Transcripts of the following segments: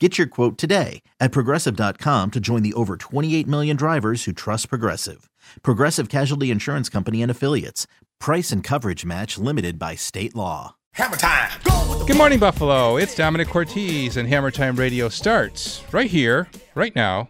Get your quote today at progressive.com to join the over 28 million drivers who trust Progressive. Progressive Casualty Insurance Company and Affiliates. Price and coverage match limited by state law. Hammer time. Go Good morning, Buffalo. It's Domenic Cortese, and Hammer Time Radio starts right here, right now.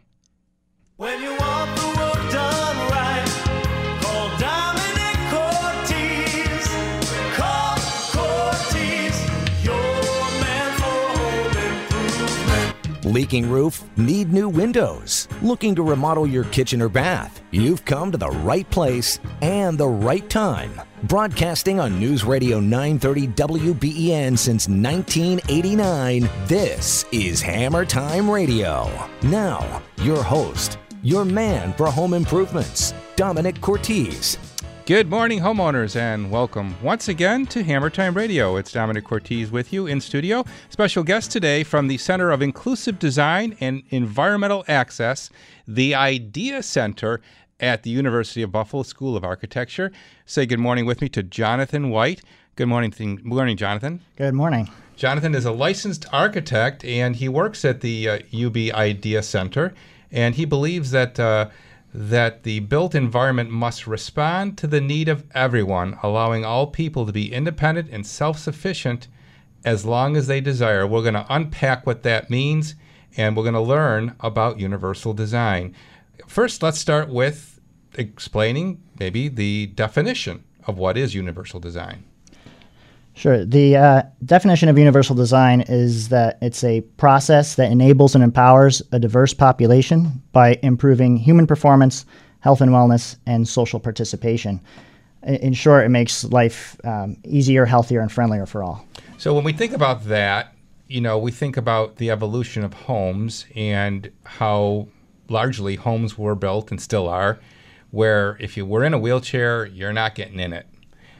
Leaking roof? Need new windows? Looking to remodel your kitchen or bath? You've come to the right place and the right time. Broadcasting on News Radio 930 WBEN since 1989, this is Hammer Time Radio. Now, your host, your man for home improvements, Domenic Cortese. Good morning, homeowners, and welcome once again to Hammer Time Radio. It's Domenic Cortese with you in studio. Special guest today from the Center of Inclusive Design and Environmental Access, the IDEA Center at the University of Buffalo School of Architecture. Say good morning with me to Jonathan White. Good morning, good morning, Jonathan. Good morning. Jonathan is a licensed architect and he works at the uh, UB Idea Center. And he believes that uh, that the built environment must respond to the need of everyone, allowing all people to be independent and self-sufficient as long as they desire. We're going to unpack what that means, and we're going to learn about universal design. First, let's start with explaining maybe the definition of what is universal design. Sure. The uh, definition of universal design is that it's a process that enables and empowers a diverse population by improving human performance, health and wellness, and social participation. In, short, it makes life um, easier, healthier, and friendlier for all. So when we think about that, you know, we think about the evolution of homes and how largely homes were built and still are, where if you were in a wheelchair, you're not getting in it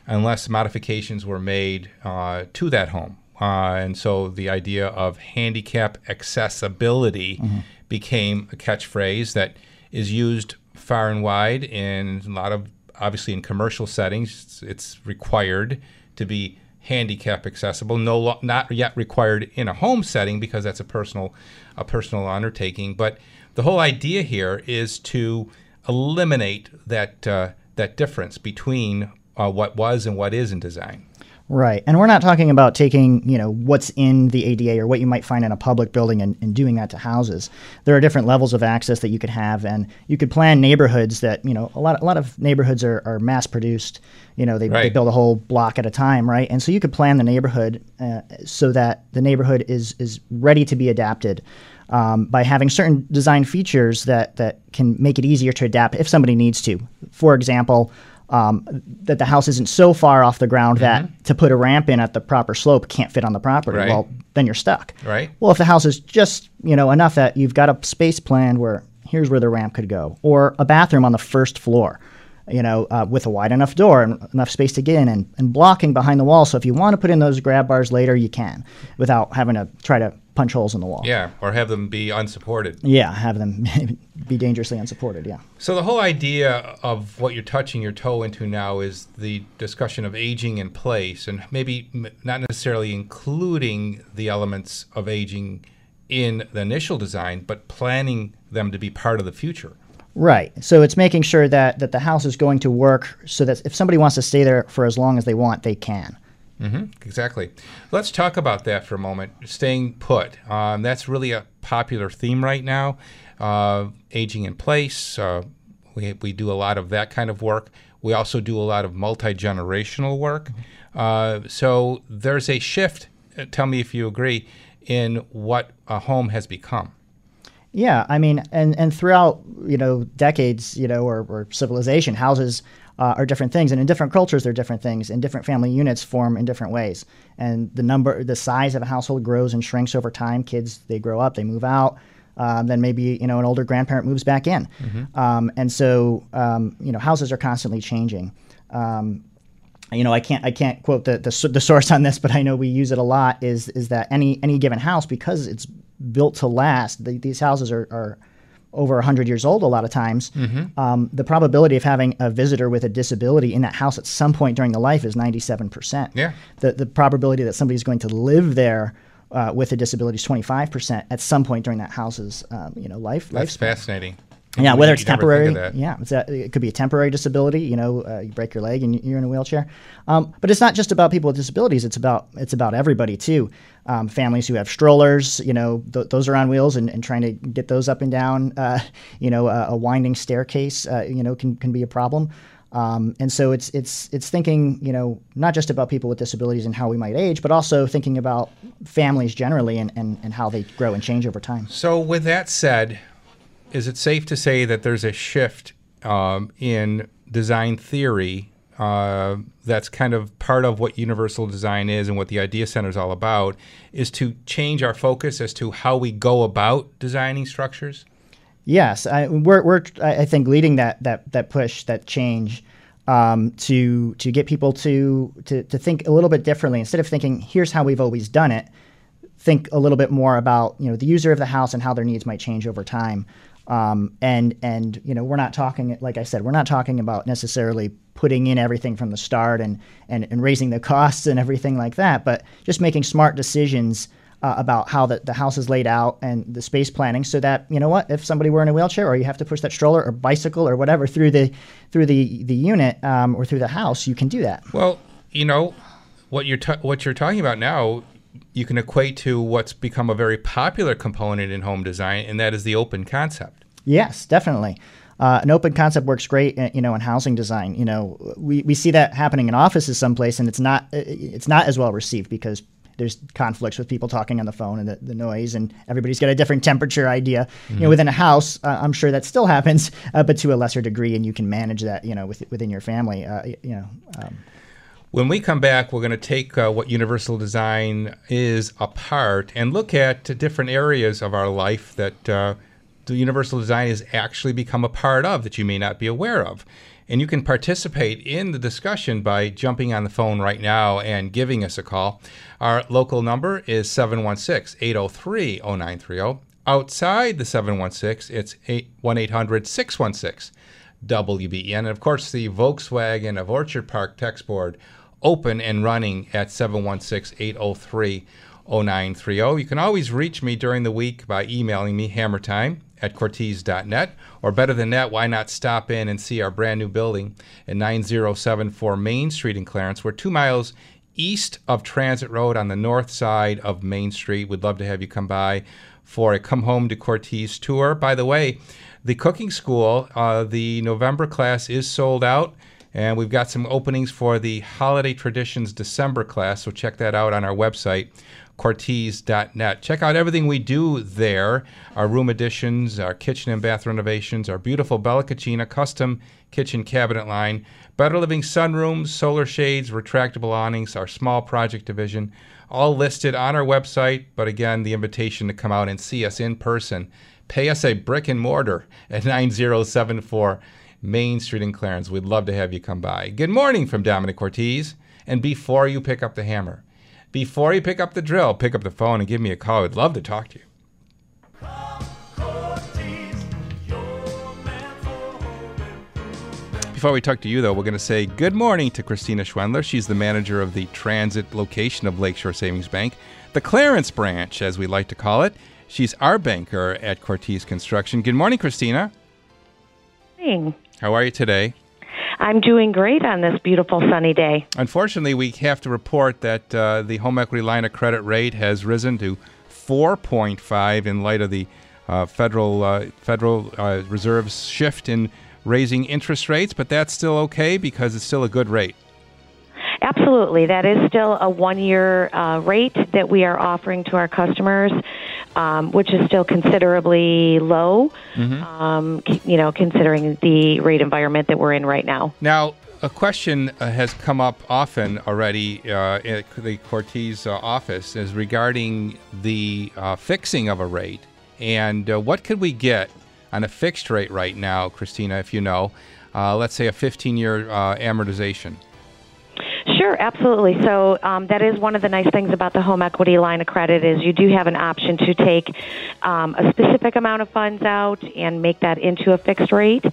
unless modifications were made uh, to that home. Uh, and so the idea of handicap accessibility became a catchphrase that is used far and wide in a lot of, obviously, in commercial settings. It's, it's required to be handicap accessible. No, not yet required in a home setting because that's a personal, a personal undertaking. But the whole idea here is to eliminate that uh, that difference between uh, what was and what is in design. Right. And we're not talking about taking, you know, what's in the ADA or what you might find in a public building and, and doing that to houses. There are different levels of access that you could have and you could plan neighborhoods that, you know, a lot a lot of neighborhoods are, are mass produced. You know, they, they build a whole block at a time, right? And so you could plan the neighborhood uh, so that the neighborhood is is ready to be adapted. Um, by having certain design features that, that can make it easier to adapt if somebody needs to. For example, um, that the house isn't so far off the ground that to put a ramp in at the proper slope can't fit on the property. Right. Well, then you're stuck. Right. Well, if the house is just you know enough that you've got a space planned where here's where the ramp could go, or a bathroom on the first floor, you know, uh, with a wide enough door and enough space to get in, and, and blocking behind the wall. So if you want to put in those grab bars later, you can, without having to try to punch holes in the wall. Yeah, or have them be unsupported. Yeah, have them be dangerously unsupported. Yeah. So the whole idea of what you're touching your toe into now is the discussion of aging in place, and maybe not necessarily including the elements of aging in the initial design, but planning them to be part of the future. Right. So it's making sure that, that the house is going to work so that if somebody wants to stay there for as long as they want, they can. Exactly. Let's talk about that for a moment. Staying put. Um, that's really a popular theme right now. Uh, aging in place. Uh, we, we do a lot of that kind of work. We also do a lot of multi generational work. Uh, so there's a shift. uh, Tell me if you agree in what a home has become. Yeah, I mean, and and throughout you know decades, you know, or, or civilization, houses uh, are different things, and in different cultures, they're different things, and different family units form in different ways. And the number, the size of a household grows and shrinks over time. Kids, they grow up, they move out. Um, then maybe you know an older grandparent moves back in, um, and so um, you know houses are constantly changing. Um, you know, I can't I can't quote the, the the source on this, but I know we use it a lot. Is is that any any given house because it's built to last? The, these houses are, are over 100 years old a lot of times. Um, the probability of having a visitor with a disability in that house at some point during the life is 97 percent. Yeah. The the probability that somebody's going to live there. Uh, with a disability is 25% at some point during that house's um, you know life That's lifespan. fascinating. Yeah, whether it's temporary, yeah, it's a, it could be a temporary disability. You know, uh, you break your leg and you're in a wheelchair. Um, but it's not just about people with disabilities. It's about it's about everybody too. Um, families who have strollers, you know, th- those are on wheels, and, and trying to get those up and down, uh, you know, a, a winding staircase, uh, you know, can can be a problem. Um, and so it's it's it's thinking, you know, not just about people with disabilities and how we might age, but also thinking about families generally and, and, and how they grow and change over time. So, with that said, is it safe to say that there's a shift um, in design theory uh, that's kind of part of what universal design is and what the Idea Center is all about? Is to change our focus as to how we go about designing structures? Yes, I, we're, we're I think leading that that that push, that change, um, to to get people to, to to think a little bit differently. Instead of thinking, here's how we've always done it, think a little bit more about you know the user of the house and how their needs might change over time. Um, and and you know we're not talking like I said, we're not talking about necessarily putting in everything from the start and and, and raising the costs and everything like that, but just making smart decisions uh, about how the, the house is laid out and the space planning so that you know what if somebody were in a wheelchair or you have to push that stroller or bicycle or whatever through the through the the unit um, or through the house you can do that. Well, you know, what you're ta- what you're talking about now, you can equate to what's become a very popular component in home design, and that is the open concept. Yes, definitely. Uh, an open concept works great, uh, you know, in housing design. You know, we, we see that happening in offices someplace, and it's not uh, it's not as well received because there's conflicts with people talking on the phone and the, the noise, and everybody's got a different temperature idea. You know, within a house, uh, I'm sure that still happens, uh, but to a lesser degree, and you can manage that, you know, with, within your family. Uh, you know, um, When we come back, we're going to take uh, what universal design is apart and look at different areas of our life that uh, the universal design has actually become a part of that you may not be aware of. And you can participate in the discussion by jumping on the phone right now and giving us a call. Our local number is 716 803 0930. Outside the 716, it's 1 800 616 WBEN. And of course, the Volkswagen of Orchard Park text board open and running at 716 803 0930. You can always reach me during the week by emailing me hammertime at cortese.net. Or better than that, why not stop in and see our brand new building at 9074 Main Street in Clarence? We're two miles east of Transit Road on the north side of Main Street. We'd love to have you come by for a Come Home to Cortese tour. By the way, the cooking school, uh, the November class is sold out, and we've got some openings for the Holiday Traditions December class, so check that out on our website. Cortese.net. Check out everything we do there our room additions, our kitchen and bath renovations, our beautiful Bella Cucina custom kitchen cabinet line, Better Living sunrooms, solar shades, retractable awnings, our small project division, all listed on our website. But again, the invitation to come out and see us in person. Pay us a brick and mortar at 9074 Main Street in Clarence. We'd love to have you come by. Good morning from Domenic Cortese. And before you pick up the hammer, before you pick up the drill, pick up the phone and give me a call. I'd love to talk to you. Before we talk to you, though, we're going to say good morning to Christina Schwendler. She's the manager of the transit location of Lakeshore Savings Bank, the Clarence branch, as we like to call it. She's our banker at Cortese Construction. Good morning, Christina. morning. How are you today? I'm doing great on this beautiful sunny day. Unfortunately, we have to report that uh, the home equity line of credit rate has risen to 4.5 in light of the uh, Federal uh, Federal uh, Reserve's shift in raising interest rates, but that's still okay because it's still a good rate. Absolutely. That is still a one year uh, rate that we are offering to our customers, um, which is still considerably low, um, you know, considering the rate environment that we're in right now. Now, a question uh, has come up often already uh, at the Cortese uh, office is regarding the uh, fixing of a rate. And uh, what could we get on a fixed rate right now, Christina, if you know? Uh, let's say a 15 year uh, amortization. Sure, absolutely. So um, that is one of the nice things about the home equity line of credit is you do have an option to take um, a specific amount of funds out and make that into a fixed rate.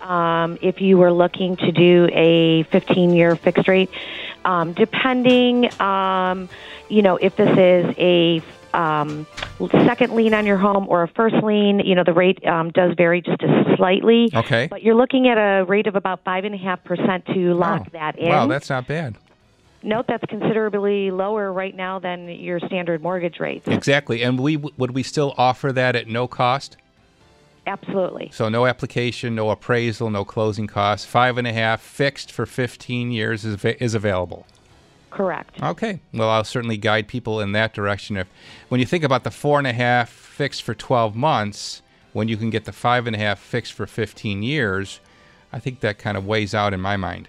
Um, if you were looking to do a 15-year fixed rate, um, depending, um, you know, if this is a um, second lien on your home or a first lien, you know, the rate um, does vary just a slightly. Okay. But you're looking at a rate of about five and a half percent to lock Oh, that in. Wow, that's not bad. Note that's considerably lower right now than your standard mortgage rates. Exactly. And we would we still offer that at no cost? Absolutely. So no application, no appraisal, no closing costs. Five and a half fixed for 15 years is, is available. Correct. Okay. Well, I'll certainly guide people in that direction. If when you think about the four and a half fixed for 12 months, when you can get the five and a half fixed for 15 years, I think that kind of weighs out in my mind.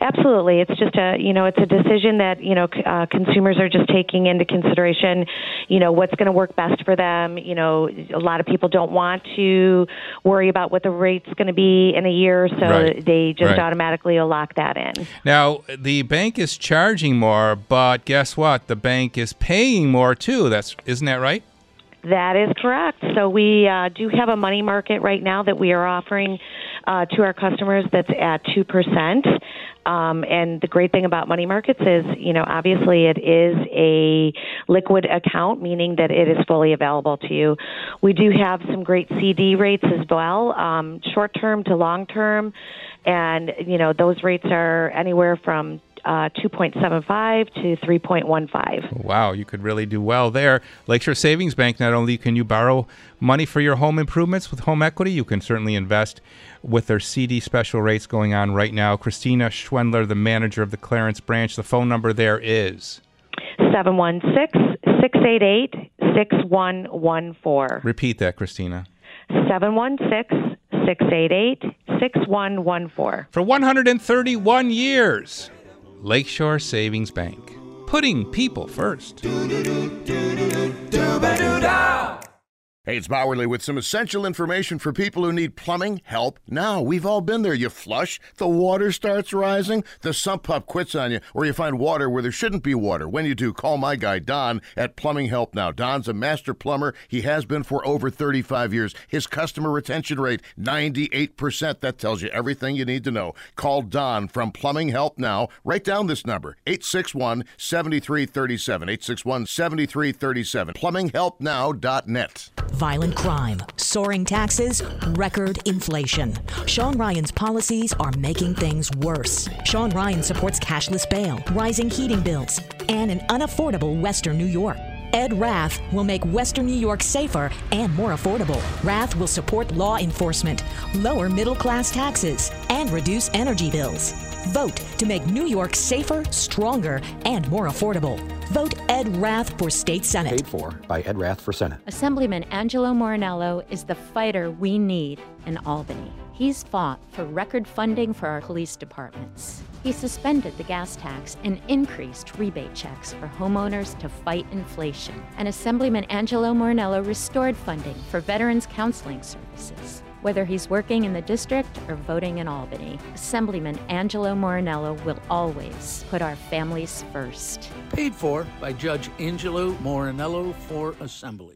Absolutely. It's just a, you know, it's a decision that, you know, uh, consumers are just taking into consideration, you know, what's going to work best for them. You know, a lot of people don't want to worry about what the rate's going to be in a year, so Right. they just Right. automatically will lock that in. Now, the bank is charging more, but guess what? The bank is paying more too. That's isn't that right? That is correct. So we uh, do have a money market right now that we are offering uh, to our customers that's at two percent. Um, and the great thing about money markets is, you know, obviously it is a liquid account, meaning that it is fully available to you. We do have some great CD rates as well, um, short term to long term, and you know those rates are anywhere from uh, 2.75 to 3.15. Wow, you could really do well there. Lakeshore Savings Bank, not only can you borrow money for your home improvements with home equity, you can certainly invest with their CD special rates going on right now. Christina Schwendler, the manager of the Clarence branch, the phone number there is. 716 688 6114. Repeat that, Christina. 716 688 6114. For 131 years, Lakeshore Savings Bank, putting people first. Hey, it's Bowerly with some essential information for people who need plumbing help now. We've all been there. You flush, the water starts rising, the sump pump quits on you, or you find water where there shouldn't be water. When you do, call my guy Don at Plumbing Help Now. Don's a master plumber. He has been for over 35 years. His customer retention rate, 98%. That tells you everything you need to know. Call Don from Plumbing Help Now. Write down this number, 861 7337. 861 7337. PlumbingHelpNow.net. Violent crime, soaring taxes, record inflation. Sean Ryan's policies are making things worse. Sean Ryan supports cashless bail, rising heating bills, and an unaffordable Western New York. Ed Rath will make Western New York safer and more affordable. Rath will support law enforcement, lower middle class taxes, and reduce energy bills. Vote to make New York safer, stronger, and more affordable. Vote Ed Rath for state senate. Paid for by Ed Rath for Senate. Assemblyman Angelo Morinello is the fighter we need in Albany. He's fought for record funding for our police departments. He suspended the gas tax and increased rebate checks for homeowners to fight inflation. And Assemblyman Angelo Morinello restored funding for veterans counseling services. Whether he's working in the district or voting in Albany, Assemblyman Angelo Morinello will always put our families first. Paid for by Judge Angelo Morinello for Assembly.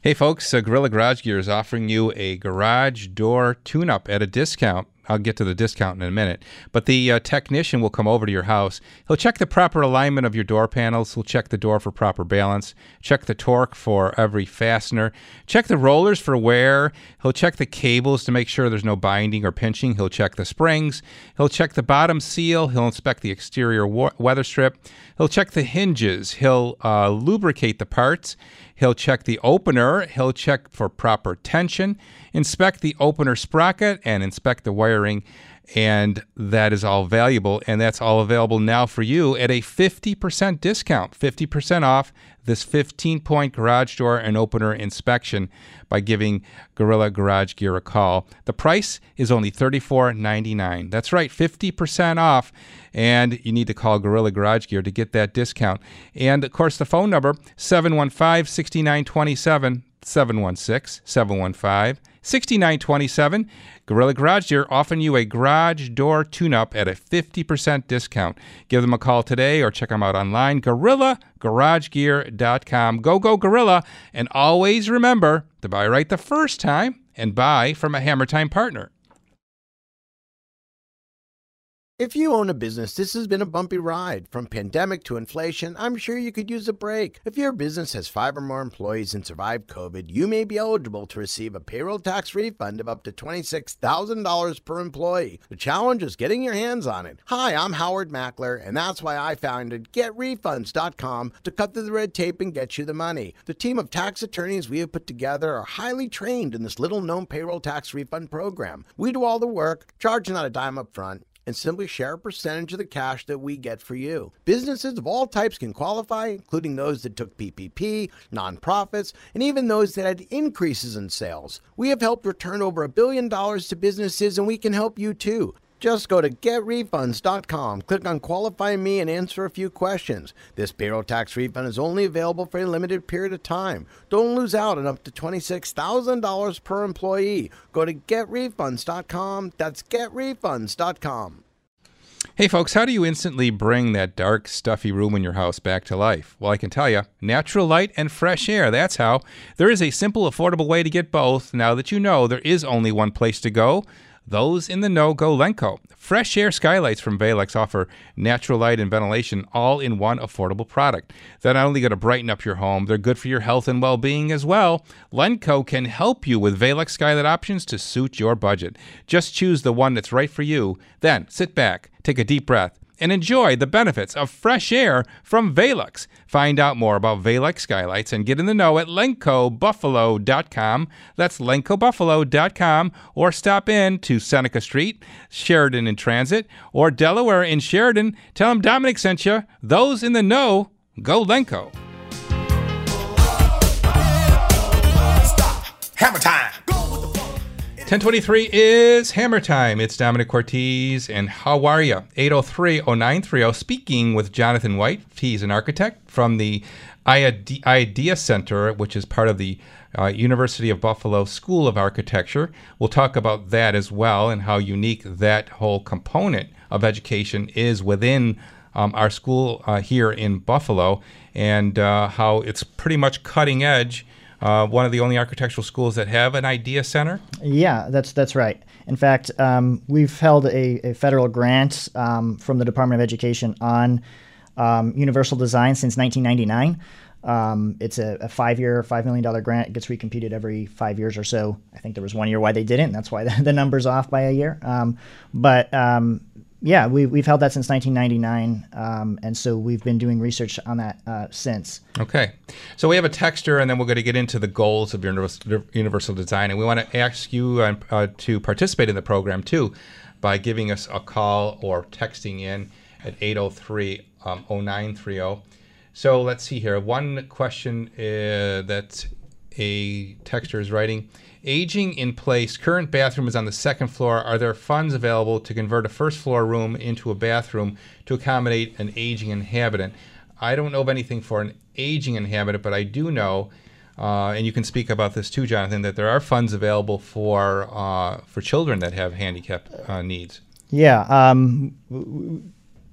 Hey folks, uh, Gorilla Garage Gear is offering you a garage door tune up at a discount. I'll get to the discount in a minute. But the uh, technician will come over to your house. He'll check the proper alignment of your door panels. He'll check the door for proper balance, check the torque for every fastener, check the rollers for wear. He'll check the cables to make sure there's no binding or pinching. He'll check the springs. He'll check the bottom seal. He'll inspect the exterior wa- weather strip. He'll check the hinges. He'll uh, lubricate the parts. He'll check the opener. He'll check for proper tension, inspect the opener sprocket, and inspect the wiring. And that is all valuable. And that's all available now for you at a 50% discount, 50% off this 15 point garage door and opener inspection by giving Gorilla Garage Gear a call. The price is only $34.99. That's right, 50% off. And you need to call Gorilla Garage Gear to get that discount. And of course, the phone number 715 6927 716 715 6927. Gorilla Garage Gear offering you a garage door tune up at a 50% discount. Give them a call today or check them out online. GorillaGarageGear.com. Go, go, Gorilla. And always remember to buy right the first time and buy from a Hammer Time partner. If you own a business, this has been a bumpy ride. From pandemic to inflation, I'm sure you could use a break. If your business has five or more employees and survived COVID, you may be eligible to receive a payroll tax refund of up to $26,000 per employee. The challenge is getting your hands on it. Hi, I'm Howard Mackler, and that's why I founded GetRefunds.com to cut through the red tape and get you the money. The team of tax attorneys we have put together are highly trained in this little known payroll tax refund program. We do all the work, charge not a dime up front and simply share a percentage of the cash that we get for you. Businesses of all types can qualify, including those that took PPP, nonprofits, and even those that had increases in sales. We have helped return over a billion dollars to businesses, and we can help you too. Just go to getrefunds.com, click on Qualify Me, and answer a few questions. This payroll tax refund is only available for a limited period of time. Don't lose out on up to $26,000 per employee. Go to getrefunds.com. That's getrefunds.com. Hey, folks, how do you instantly bring that dark, stuffy room in your house back to life? Well, I can tell you natural light and fresh air. That's how. There is a simple, affordable way to get both now that you know there is only one place to go. Those in the know go Lenco. Fresh air skylights from Velux offer natural light and ventilation all in one affordable product. They're not only going to brighten up your home, they're good for your health and well being as well. Lenco can help you with Velux skylight options to suit your budget. Just choose the one that's right for you. Then sit back, take a deep breath, and enjoy the benefits of fresh air from Velux. Find out more about Velux skylights and get in the know at lencobuffalo.com. That's lencobuffalo.com or stop in to Seneca Street, Sheridan in Transit, or Delaware in Sheridan. Tell them Domenic sent you. Those in the know, go Lenco. Hammer time. 1023 is Hammer Time. It's Domenic Cortese, and how are you? 803-0930, speaking with Jonathan White. He's an architect from the Idea Center, which is part of the uh, University of Buffalo School of Architecture. We'll talk about that as well and how unique that whole component of education is within um, our school uh, here in Buffalo and uh, how it's pretty much cutting edge. Uh, one of the only architectural schools that have an idea center. Yeah, that's that's right. In fact, um, we've held a, a federal grant um, from the Department of Education on um, universal design since 1999. Um, it's a, a five-year, five million dollar grant. It gets recompeted every five years or so. I think there was one year why they didn't. That's why the, the number's off by a year. Um, but um, yeah, we, we've held that since 1999, um, and so we've been doing research on that uh, since. Okay. So we have a texture, and then we're going to get into the goals of universal, universal design. And we want to ask you uh, uh, to participate in the program too by giving us a call or texting in at 803 um, 0930. So let's see here. One question uh, that a texter is writing Aging in place, current bathroom is on the second floor. Are there funds available to convert a first floor room into a bathroom to accommodate an aging inhabitant? I don't know of anything for an aging inhabitant, but I do know, uh, and you can speak about this too, Jonathan, that there are funds available for uh, for children that have handicap uh, needs. Yeah. Um,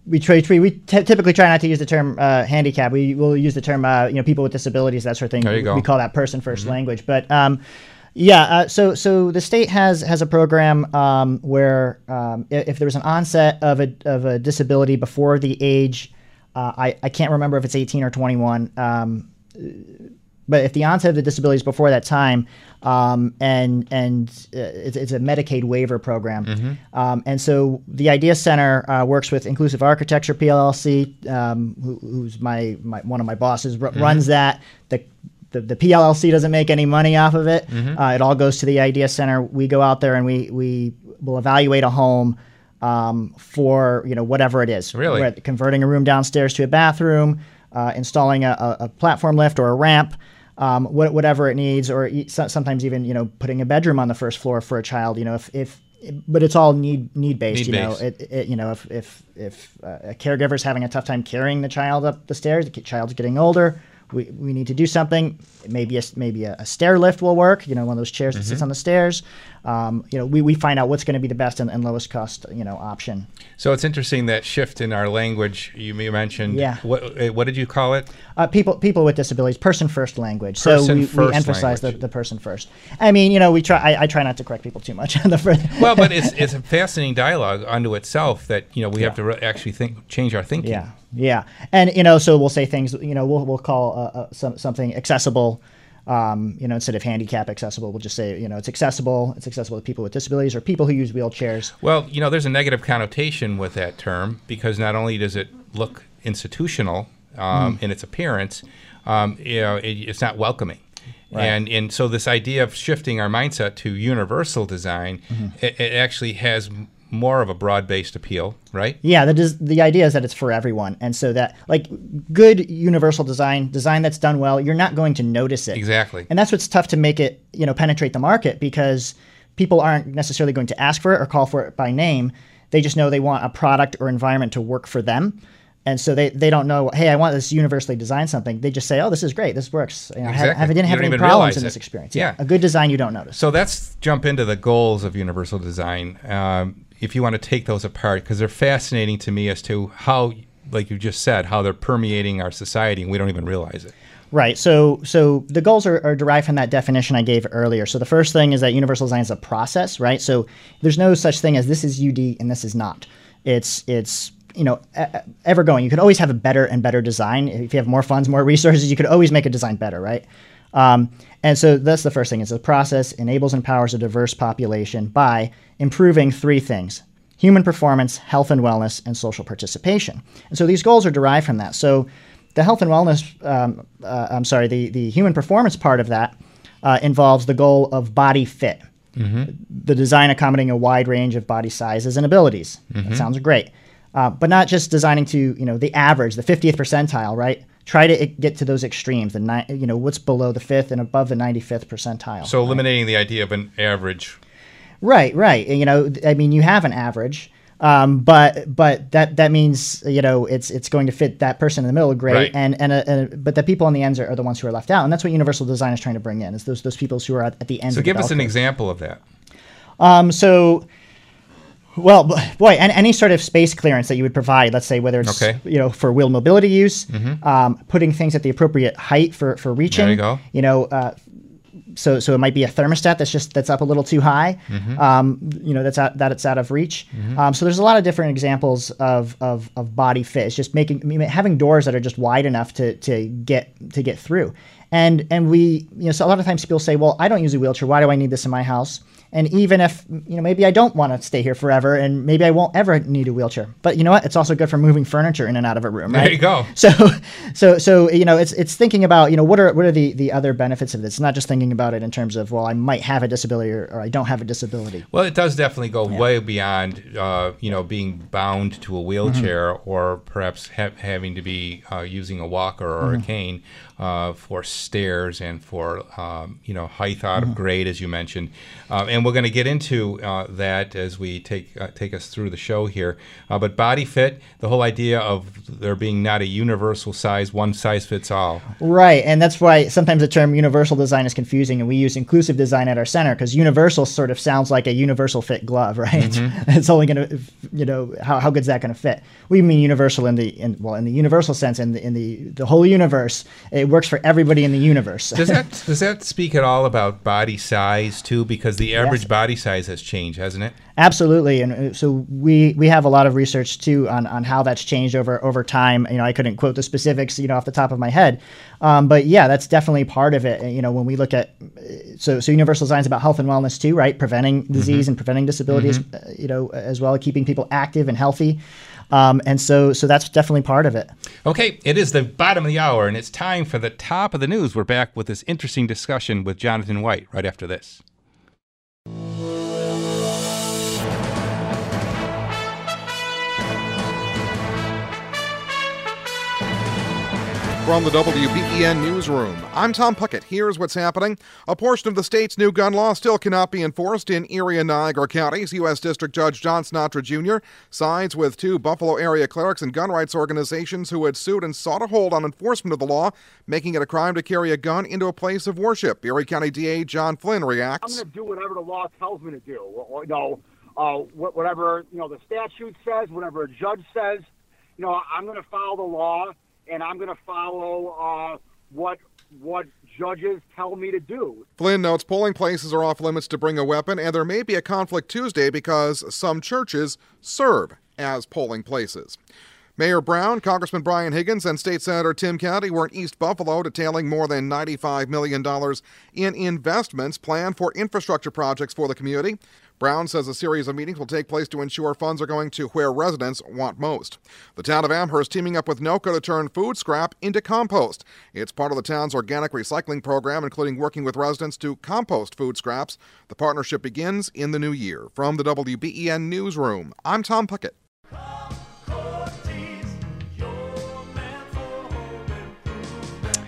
we try, we t- typically try not to use the term uh, handicap. We will use the term, uh, you know, people with disabilities, that sort of thing. There you go. We call that person 1st language. But um, Yeah, uh, so so the state has has a program um, where um, i- if there's an onset of a of a disability before the age, uh, I I can't remember if it's 18 or 21. Um, but if the onset of the disability is before that time, um, and and uh, it's, it's a Medicaid waiver program, Mhm. um, and so the Idea Center uh, works with Inclusive Architecture PLLC, um, who, who's my, my one of my bosses r- Mhm. runs that. The, the the PLLC doesn't make any money off of it. Mhm. Uh, it all goes to the Idea Center. We go out there and we we will evaluate a home um, for you know whatever it is. Really? Whether- converting a room downstairs to a bathroom, uh, installing a, a, a platform lift or a ramp. Um, wha- whatever it needs, or e- sometimes even you know putting a bedroom on the first floor for a child. You know, if, if but it's all need need based. You know, Need-based. it, it, you know if if if uh, a caregiver's having a tough time carrying the child up the stairs, the child's getting older. We, we need to do something. Maybe a, maybe a, a stair lift will work. You know, one of those chairs that sits Mhm. on the stairs. Um, you know, we, we find out what's going to be the best and, and lowest cost you know option. So it's interesting that shift in our language you, you mentioned. Yeah. What, uh, what did you call it? Uh, people people with disabilities, person first language. so Person we, we first emphasize the, the person first. I mean, you know, we try. I, I try not to correct people too much on the first. well, but it's it's a fascinating dialogue unto itself that you know we have to re- actually think change our thinking. Yeah, yeah, and you know, so we'll say things. You know, we'll we'll call uh, uh, some, something accessible. Um, you know, instead of handicap accessible, we'll just say you know it's accessible. It's accessible to people with disabilities or people who use wheelchairs. Well, you know, there's a negative connotation with that term because not only does it look institutional um, Mm. in its appearance, um, you know, it, it's not welcoming. Right. And and so this idea of shifting our mindset to universal design, Mhm. it, it actually has more of a broad-based appeal, right? Yeah, the des- the idea is that it's for everyone, and so that like good universal design, design that's done well, you're not going to notice it Exactly. and that's what's tough to make it you know penetrate the market because people aren't necessarily going to ask for it or call for it by name. They just know they want a product or environment to work for them. And so they, they don't know, hey, I want this universally designed something. They just say, oh, this is great. This works. You know, I Exactly. I didn't have any problems in it. this experience. Yeah. A good design you don't notice. So let's jump into the goals of universal design. Um, if you want to take those apart, because they're fascinating to me as to how, like you just said, how they're permeating our society and we don't even realize it. Right. So so the goals are, are derived from that definition I gave earlier. So the first thing is that universal design is a process, right? So there's no such thing as this is UD and this is not. It's it's you know ever going. You could always have a better and better design. If you have more funds, more resources, you could always make a design better, right? Um, and so that's the first thing. Is the process enables and empowers a diverse population by improving three things: human performance, health and wellness, and social participation. And so these goals are derived from that. So the health and wellness, um, uh, I'm sorry, the, the human performance part of that uh, involves the goal of body fit, Mm-hmm. the design accommodating a wide range of body sizes and abilities. Mhm. That sounds great. Uh, but not just designing to you know the average, the 50th percentile, right? Try to get to those extremes, the ni- you know what's below the fifth and above the 95th percentile. So eliminating the idea of an average. Right, right. You know, I mean, you have an average, um, but but that that means you know it's it's going to fit that person in the middle, great, Right. and and, uh, and but the people on the ends are, are the ones who are left out, and that's what universal design is trying to bring in is those those people who are at, at the end. So of the give us an example of that. Um, so, well, boy, and any sort of space clearance that you would provide, let's say whether it's Okay. you know for wheel mobility use, Mhm. um, putting things at the appropriate height for for reaching. There you go. You know, uh, so so it might be a thermostat that's just that's up a little too high. Mhm. Um, you know, that's out, that it's out of reach. Mhm. Um, so there's a lot of different examples of, of, of body fit. It's just making I mean, having doors that are just wide enough to, to get to get through. And and we you know so a lot of times people say, well, I don't use a wheelchair. Why do I need this in my house? And even if you know maybe I don't want to stay here forever, and maybe I won't ever need a wheelchair. But you know what? It's also good for moving furniture in and out of a room. There you go. So so so you know it's it's thinking about you know what are what are the the other benefits of this? It's not just thinking about it in terms of well I might have a disability or, or I don't have a disability. Well, it does definitely go way beyond, uh, you know, being bound to a wheelchair or perhaps ha- having to be uh, using a walker or Mhm. a cane uh, for stairs and for, um, you know, height out of grade, as you mentioned. Um, and we're going to get into uh, that as we take uh, take us through the show here. Uh, but body fit, the whole idea of there being not a universal size, one size fits all. Right, and that's why sometimes the term universal design is confusing, and we use inclusive design at our center because universal sort of sounds like a universal fit glove, right? Mhm. it's only going to, you know, how, how good's that going to fit? We mean universal in the in, well in the universal sense in the in the the whole universe. It works for everybody in the universe. Does that does that speak at all about body size too? Because the average Yes. body size has changed, hasn't it? Absolutely, and uh, so we we have a lot of research too on, on how that's changed over over time. You know, I couldn't quote the specifics, you know, off the top of my head, um, but yeah, that's definitely part of it. You know, when we look at uh, so so universal design is about health and wellness too, right? Preventing disease and preventing disabilities, Mhm. uh, you know, as well, as keeping people active and healthy, um, and so so that's definitely part of it. Okay, it is the bottom of the hour, and it's time for the top of the news. We're back with this interesting discussion with Jonathan White right after this. From the WBEN Newsroom, I'm Tom Puckett. Here's what's happening. A portion of the state's new gun law still cannot be enforced in Erie and Niagara counties. U.S. District Judge John Sinatra Jr. sides with two Buffalo area clerics and gun rights organizations who had sued and sought a hold on enforcement of the law, making it a crime to carry a gun into a place of worship. Erie County DA John Flynn reacts. I'm going to do whatever the law tells me to do. You know, uh, whatever you know the statute says, whatever a judge says. You know, I'm going to follow the law, and I'm going to follow uh, what what judges tell me to do. Flynn notes polling places are off limits to bring a weapon, and there may be a conflict Tuesday because some churches serve as polling places. Mayor Brown, Congressman Brian Higgins, and State Senator Tim Kennedy were in East Buffalo detailing more than $95 million in investments planned for infrastructure projects for the community. Brown says a series of meetings will take place to ensure funds are going to where residents want most. The town of Amherst teaming up with NOCA to turn food scrap into compost. It's part of the town's organic recycling program, including working with residents to compost food scraps. The partnership begins in the new year. From the WBEN Newsroom, I'm Tom Puckett.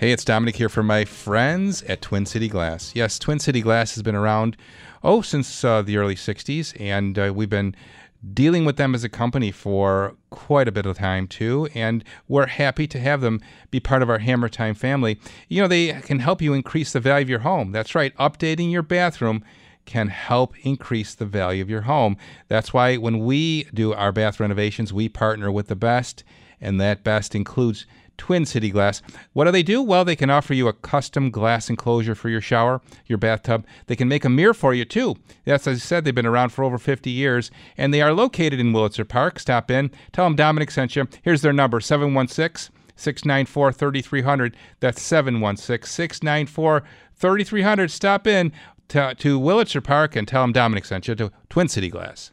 Hey, it's Domenic here for my friends at Twin City Glass. Yes, Twin City Glass has been around, oh, since uh, the early 60s, and uh, we've been dealing with them as a company for quite a bit of time too, and we're happy to have them be part of our Hammer Time family. You know, they can help you increase the value of your home. That's right, updating your bathroom can help increase the value of your home. That's why when we do our bath renovations, we partner with the best, and that best includes Twin City Glass. What do they do? Well, they can offer you a custom glass enclosure for your shower, your bathtub. They can make a mirror for you too. That's as I said, they've been around for over 50 years, and they are located in Wurlitzer Park. Stop in, tell them Domenic sent you. Here's their number 716 694 3300. That's 716 694 3300. Stop in to, to Wurlitzer Park and tell them Domenic sent you to Twin City Glass.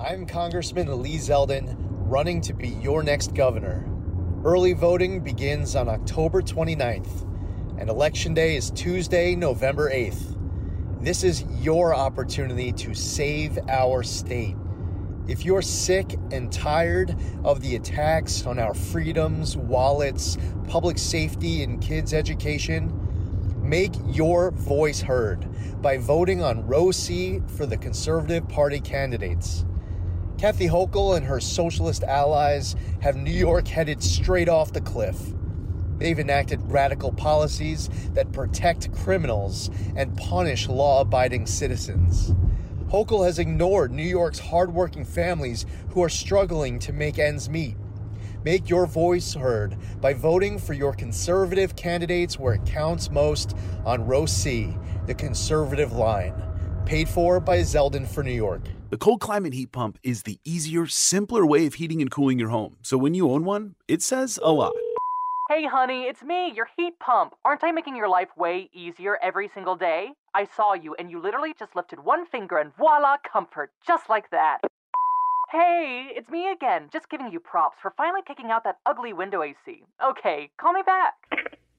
I'm Congressman Lee Zeldin, running to be your next governor. Early voting begins on October 29th, and Election Day is Tuesday, November 8th. This is your opportunity to save our state. If you're sick and tired of the attacks on our freedoms, wallets, public safety, and kids' education, make your voice heard by voting on row C for the Conservative Party candidates. Kathy Hochul and her socialist allies have New York headed straight off the cliff. They've enacted radical policies that protect criminals and punish law abiding citizens. Hochul has ignored New York's hardworking families who are struggling to make ends meet. Make your voice heard by voting for your conservative candidates where it counts most on row C, the conservative line. Paid for by Zeldin for New York. The cold climate heat pump is the easier, simpler way of heating and cooling your home. So when you own one, it says a lot. Hey, honey, it's me, your heat pump. Aren't I making your life way easier every single day? I saw you, and you literally just lifted one finger, and voila, comfort, just like that. Hey, it's me again, just giving you props for finally kicking out that ugly window AC. Okay, call me back.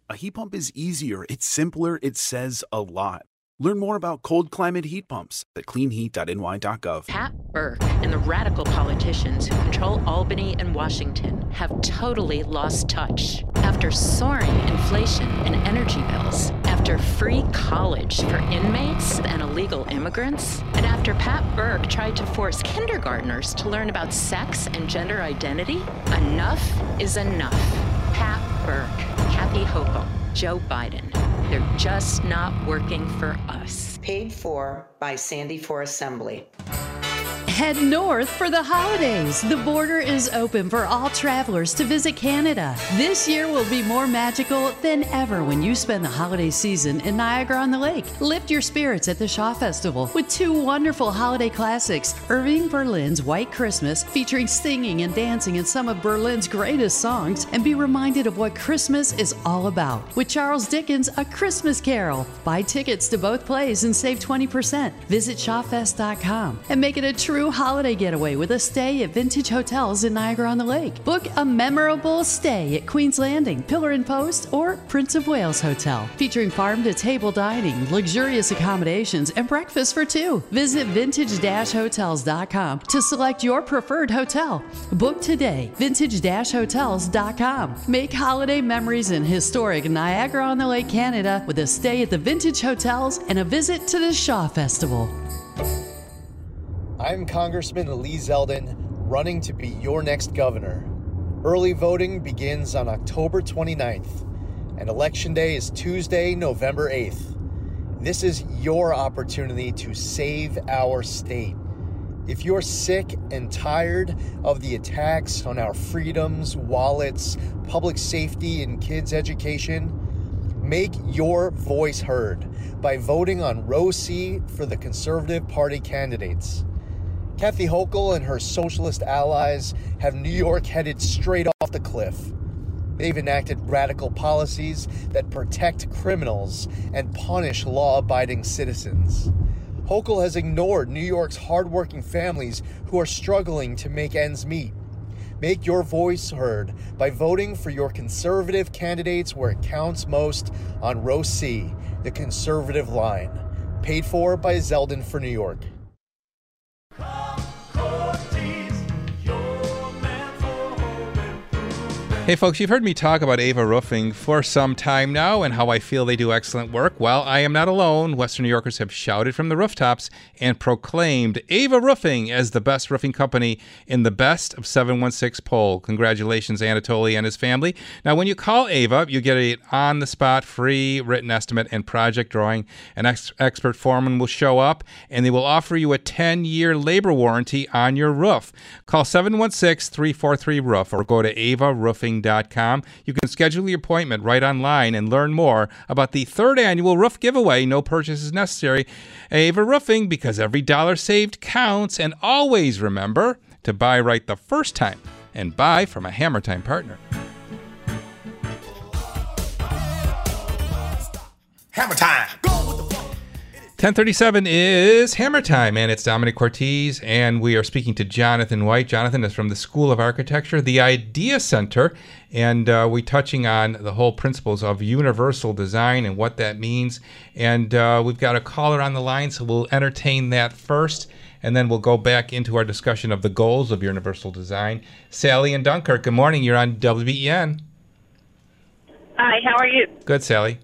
A heat pump is easier, it's simpler, it says a lot. Learn more about cold climate heat pumps at cleanheat.ny.gov. Pat Burke and the radical politicians who control Albany and Washington have totally lost touch. After soaring inflation and energy bills, after free college for inmates and illegal immigrants, and after Pat Burke tried to force kindergartners to learn about sex and gender identity, enough is enough. Pat Burke, Kathy Hochul, Joe Biden. They're just not working for us. Paid for by Sandy for Assembly. Head north for the holidays. The border is open for all travelers to visit Canada. This year will be more magical than ever when you spend the holiday season in Niagara on the Lake. Lift your spirits at the Shaw Festival with two wonderful holiday classics Irving Berlin's White Christmas, featuring singing and dancing in some of Berlin's greatest songs, and be reminded of what Christmas is all about. With Charles Dickens' A Christmas Carol. Buy tickets to both plays and save 20%. Visit ShawFest.com and make it a true holiday getaway with a stay at Vintage Hotels in Niagara on the Lake. Book a memorable stay at Queen's Landing, Pillar and Post, or Prince of Wales Hotel, featuring farm to table dining, luxurious accommodations, and breakfast for two. Visit vintage hotels.com to select your preferred hotel. Book today, vintage hotels.com. Make holiday memories in historic Niagara on the Lake, Canada, with a stay at the Vintage Hotels and a visit to the Shaw Festival. I'm Congressman Lee Zeldin, running to be your next governor. Early voting begins on October 29th, and Election Day is Tuesday, November 8th. This is your opportunity to save our state. If you're sick and tired of the attacks on our freedoms, wallets, public safety, and kids' education, make your voice heard by voting on row C for the Conservative Party candidates. Kathy Hochul and her socialist allies have New York headed straight off the cliff. They've enacted radical policies that protect criminals and punish law abiding citizens. Hochul has ignored New York's hardworking families who are struggling to make ends meet. Make your voice heard by voting for your conservative candidates where it counts most on row C, the conservative line. Paid for by Zeldin for New York. Hey, folks, you've heard me talk about Ava Roofing for some time now and how I feel they do excellent work. Well, I am not alone. Western New Yorkers have shouted from the rooftops and proclaimed Ava Roofing as the best roofing company in the best of 716 poll. Congratulations, Anatoly and his family. Now, when you call Ava, you get an on the spot free written estimate and project drawing. An ex- expert foreman will show up and they will offer you a 10 year labor warranty on your roof. Call 716 343 Roof or go to avaroofing.com. You can schedule your appointment right online and learn more about the third annual roof giveaway. No purchase is necessary. Ava Roofing, because every dollar saved counts. And always remember to buy right the first time and buy from a Hammer Time partner. Hammer time. 1037 is Hammer Time, and it's Domenic Cortese, and we are speaking to Jonathan White. Jonathan is from the School of Architecture, the Idea Center, and uh, we're touching on the whole principles of universal design and what that means. And uh, we've got a caller on the line, so we'll entertain that first, and then we'll go back into our discussion of the goals of universal design. Sally and Dunkirk, good morning. You're on WBEN. Hi, how are you? Good, Sally.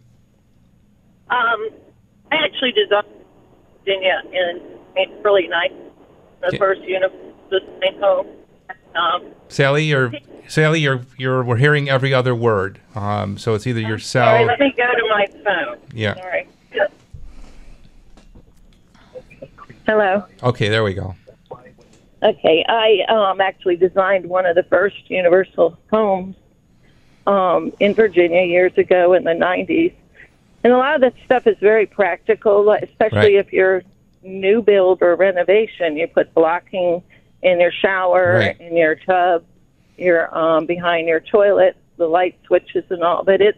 Um, I actually designed Virginia in it's really nice. The Yeah. first unit, the same home. Um, Sally, you're Sally, you're you're we're hearing every other word. Um, so it's either sorry, yourself. let me go to my phone. Yeah. Sorry. Hello. Okay, there we go. Okay, I um, actually designed one of the first universal homes um, in Virginia years ago in the 90s. And a lot of that stuff is very practical, especially Right. if you're new build or renovation. You put blocking in your shower, Right. in your tub, your um, behind your toilet, the light switches and all. But it's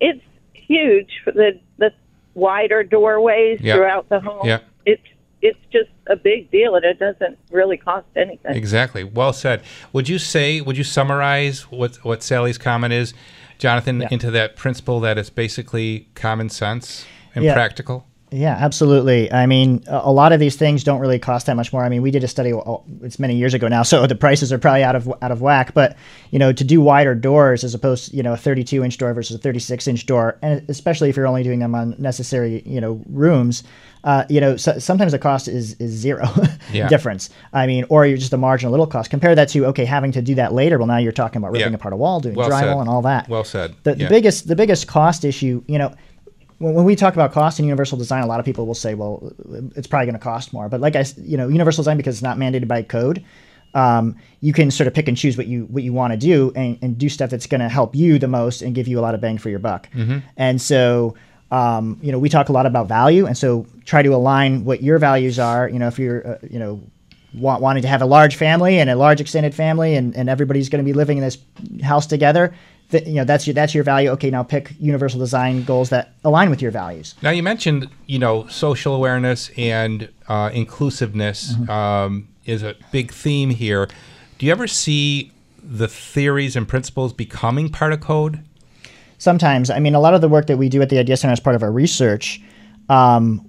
it's huge for the the wider doorways Yeah. throughout the home. Yeah. It's it's just a big deal, and it doesn't really cost anything. Exactly. Well said. Would you say? Would you summarize what what Sally's comment is, Jonathan, into that principle that it's basically common sense and Yeah. practical? Yeah, absolutely. I mean, a lot of these things don't really cost that much more. I mean, we did a study; uh, it's many years ago now, so the prices are probably out of out of whack. But you know, to do wider doors as opposed, to, you know, a 32 inch door versus a 36 inch door, and especially if you're only doing them on necessary, you know, rooms, uh, you know, so, sometimes the cost is is zero Yeah. difference. I mean, or you're just a marginal little cost. Compare that to okay, having to do that later. Well, now you're talking about ripping Yeah. apart a wall, doing Well drywall, said. and all that. Well said. The, the biggest the biggest cost issue, you know, when, when we talk about cost and universal design, a lot of people will say, well, it's probably going to cost more. But like I, you know, universal design because it's not mandated by code, um, you can sort of pick and choose what you what you want to do and, and do stuff that's going to help you the most and give you a lot of bang for your buck. Mhm. And so, um, you know, we talk a lot about value, and so try to align what your values are. You know, if you're, uh, you know, want, wanting to have a large family and a large extended family, and, and everybody's going to be living in this house together, th- you know, that's your that's your value. Okay, now pick universal design goals that align with your values. Now you mentioned, you know, social awareness and uh, inclusiveness Mm-hmm. um, is a big theme here. Do you ever see the theories and principles becoming part of code? sometimes i mean a lot of the work that we do at the idea center as part of our research um,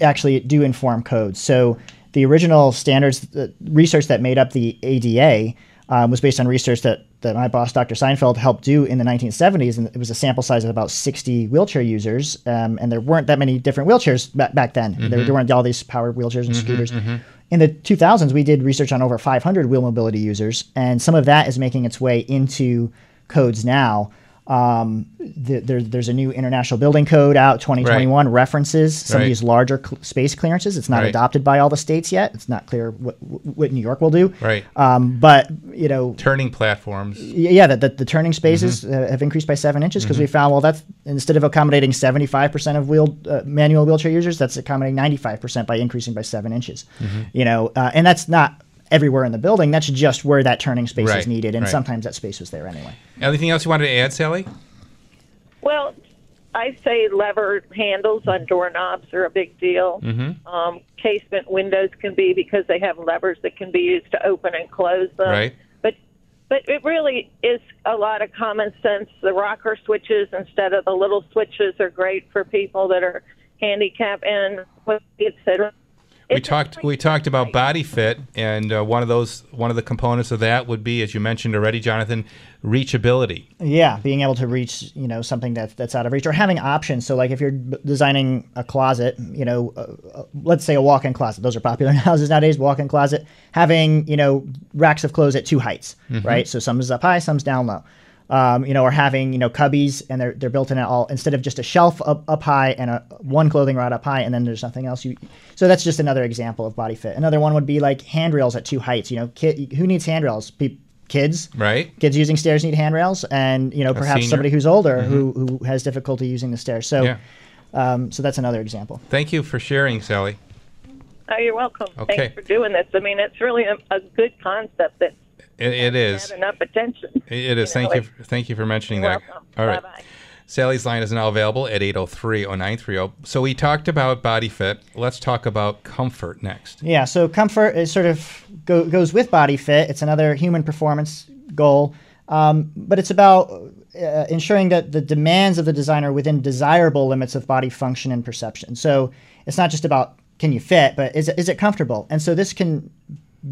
actually do inform code. so the original standards the research that made up the ada um, was based on research that, that my boss dr steinfeld helped do in the 1970s and it was a sample size of about 60 wheelchair users um, and there weren't that many different wheelchairs back, back then there, Mhm. there weren't all these powered wheelchairs and Mhm, scooters mhm. in the 2000s, we did research on over 500 wheel mobility users, and some of that is making its way into codes now. Um, the, there, there's a new international building code out 2021 references some Right. of these larger cl- space clearances. It's not Right. adopted by all the states yet. It's not clear what, what New York will do. Right. Um, but you know, Turning platforms. Yeah, that the, the turning spaces uh, have increased by seven inches because we Mhm. found well that's instead of accommodating 75% of wheel uh, manual wheelchair users, that's accommodating 95% by increasing by seven inches. Mhm. You know, uh, and that's not everywhere in the building. That's just where that turning space Right, is needed, and right. sometimes that space was there anyway. Anything else you wanted to add, Sally? Well, I say lever handles on doorknobs are a big deal. Mm-hmm. Um, casement windows can be because they have levers that can be used to open and close them. Right. But but it really is a lot of common sense. The rocker switches instead of the little switches are great for people that are handicapped and what it's We talked. We talked about body fit, and uh, one of those, one of the components of that would be, as you mentioned already, Jonathan, reachability. Yeah, being able to reach, you know, something that's that's out of reach, or having options. So, like if you're designing a closet, you know, uh, uh, let's say a walk-in closet. Those are popular in houses nowadays. Walk-in closet, having you know racks of clothes at two heights, Mhm. right? So some's up high, some's down low. Um, you know, or having you know cubbies, and they're they're built in at all instead of just a shelf up, up high and a one clothing rod up high, and then there's nothing else. You so that's just another example of body fit. Another one would be like handrails at two heights. You know, kid, who needs handrails? Pe- kids, Right. kids using stairs need handrails, and you know perhaps somebody who's older Mhm. who who has difficulty using the stairs. So, Yeah. um, so that's another example. Thank you for sharing, Sally. Oh, you're welcome. Okay. Thanks for doing this. I mean, it's really a, a good concept that It, it is. enough attention. It is. You know, thank you. For, thank you for mentioning You're that. welcome. All right. Bye-bye. Sally's line is now available at 803-0930. So we talked about body fit. Let's talk about comfort next. Yeah, so comfort is sort of go, goes with body fit. It's another human performance goal, um, but it's about uh, ensuring that the demands of the designer are within desirable limits of body function and perception. So it's not just about can you fit, but is it, is it comfortable? And so this can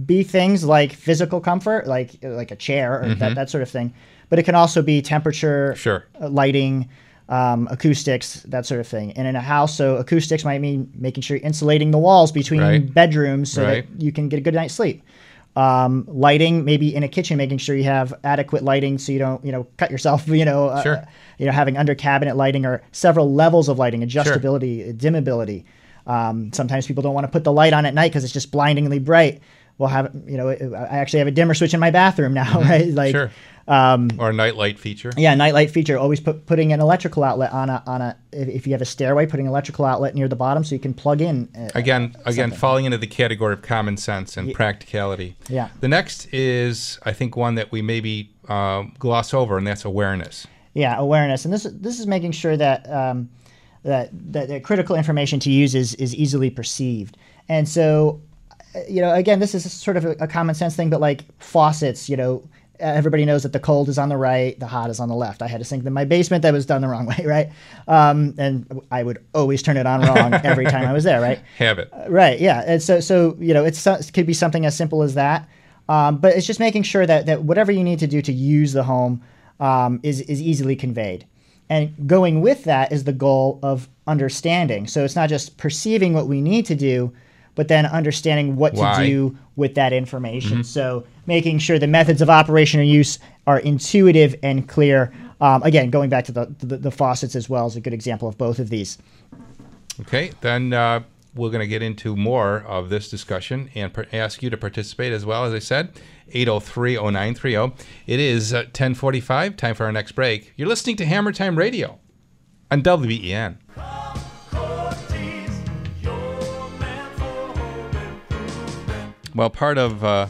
be things like physical comfort, like like a chair or Mhm. that, that sort of thing, but it can also be temperature, Sure. uh, lighting, um, acoustics, that sort of thing. And in a house, so acoustics might mean making sure you're insulating the walls between Right. bedrooms so Right. that you can get a good night's sleep. Um, lighting, maybe in a kitchen, making sure you have adequate lighting so you don't, you know, cut yourself. You know, uh, Sure. you know, having under cabinet lighting or several levels of lighting, adjustability, dimmability. Um, sometimes people don't want to put the light on at night because it's just blindingly bright. We'll have, you know, I actually have a dimmer switch in my bathroom now, Mhm. right? Like, sure. Um, or a nightlight feature. yeah, nightlight feature. Always put, putting an electrical outlet on a on a. If, if you have a stairway, putting an electrical outlet near the bottom so you can plug in. uh, Again, again, falling into the category of common sense and practicality. Yeah. The next is, I think, one that we maybe um, gloss over, and that's awareness. Yeah, awareness, and this this is making sure that um, that, that that critical information to use is is easily perceived. And so, uh, you know, again, this is sort of a, a common sense thing, but like faucets, you know. Everybody knows that the cold is on the right, the hot is on the left. I had a sink in my basement that was done the wrong way, right? Um, and I would always turn it on wrong every time I was there, right? Habit. Right. Yeah. And so, so you know, it's it could be something as simple as that, um, but it's just making sure that that whatever you need to do to use the home um, is is easily conveyed, and going with that is the goal of understanding. So it's not just perceiving what we need to do, but then understanding what Why? to do with that information. Mhm. So making sure the methods of operation or use are intuitive and clear. um, again, going back to the, the the faucets as well is a good example of both of these. Okay, then uh, we're going to get into more of this discussion and per- ask you to participate as well. As I said, 803-0930. It is uh, 1045, time for our next break. You're listening to Hammer Time Radio on WBEN. Well, part of uh,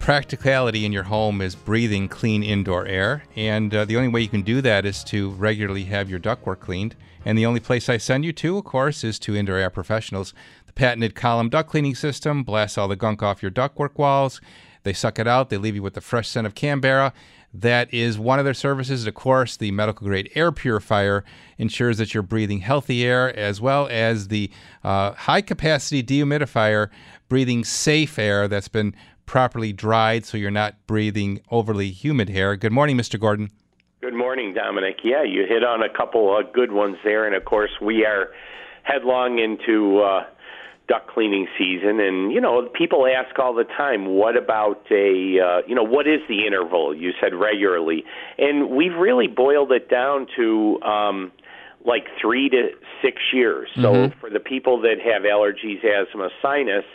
practicality in your home is breathing clean indoor air, and uh, the only way you can do that is to regularly have your ductwork cleaned. And the only place I send you to, of course, is to Indoor Air Professionals. The patented column duct cleaning system blasts all the gunk off your ductwork walls. They suck it out. They leave you with the fresh scent of Canberra. That is one of their services. Of course, the medical grade air purifier ensures that you're breathing healthy air, as well as the uh, high capacity dehumidifier breathing safe air that's been properly dried so you're not breathing overly humid air. Good morning, Mr. Gordon. Good morning, Domenic. Yeah, you hit on a couple of good ones there, and of course, we are headlong into uh, duct cleaning season, and you know, people ask all the time, "What about a, uh, you know, what is the interval?" You said regularly, and we've really boiled it down to. Um, like three to six years. So Mhm. for the people that have allergies, asthma, sinus,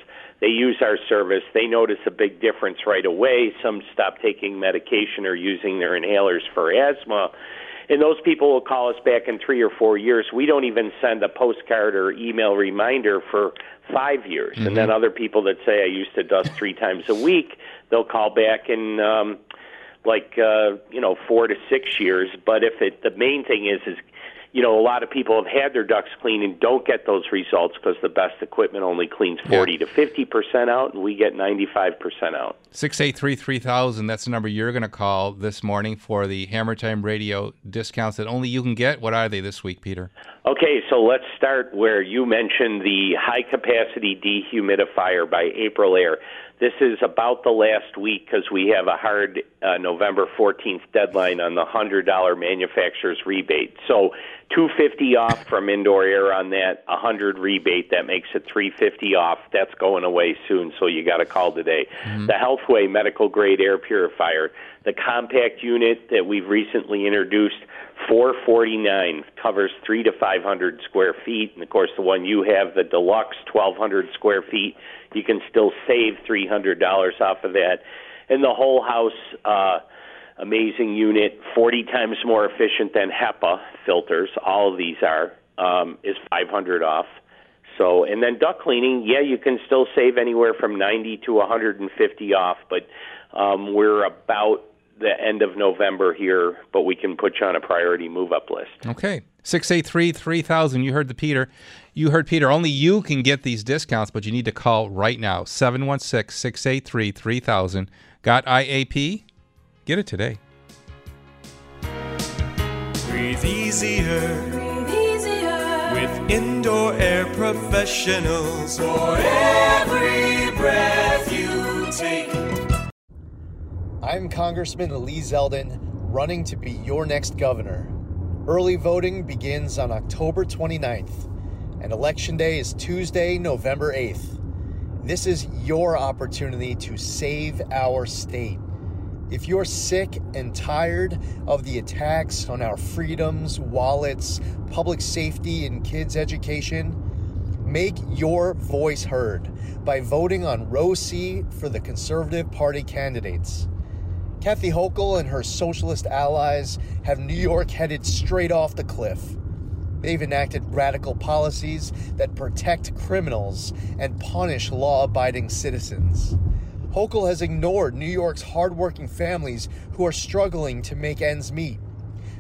they use our service. They notice a big difference right away. Some stop taking medication or using their inhalers for asthma. And those people will call us back in three or four years. We don't even send a postcard or email reminder for five years. And then other people that say I used to dust three times a week, they'll call back in um, like uh, you know four to six years. But if it the main thing is is you know, a lot of people have had their ducts cleaned and don't get those results because the best equipment only cleans 40 to 50 percent out, and we get 95 percent out. 683 3000, that's the number you're going to call this morning for the Hammer Time Radio discounts that only you can get. What are they this week, Peter? Okay, so let's start where you mentioned the high capacity dehumidifier by Aprilaire. This is about the last week because we have a hard uh, November 14th deadline on the $100 manufacturer's rebate. So 250 off from indoor air on that, 100 rebate that makes it 350 off. That's going away soon, so you got to call today. The Healthway medical grade air purifier, the compact unit that we've recently introduced, 449 covers 3 to 500 square feet, and of course the one you have, the deluxe 1200 square feet, you can still save $300 off of that. And the whole house uh amazing unit, 40 times more efficient than HEPA filters. All of these are um, is 500 off. So, and then duct cleaning, yeah, you can still save anywhere from 90 to 150 off, but um, we're about the end of November here, but we can put you on a priority move up list. Okay. 683 3000. You heard the Peter. You heard Peter. Only you can get these discounts, but you need to call right now 716 683 3000. Got IAP? Get it today. Breathe easier. With indoor air professionals. For every breath you take. I'm Congressman Lee Zeldin, running to be your next governor. Early voting begins on October 29th, and Election Day is Tuesday, November 8th. This is your opportunity to save our state. If you're sick and tired of the attacks on our freedoms, wallets, public safety, and kids' education, make your voice heard by voting on row C for the Conservative Party candidates. Kathy Hochul and her socialist allies have New York headed straight off the cliff. They've enacted radical policies that protect criminals and punish law abiding citizens. Hochul has ignored New York's hardworking families who are struggling to make ends meet.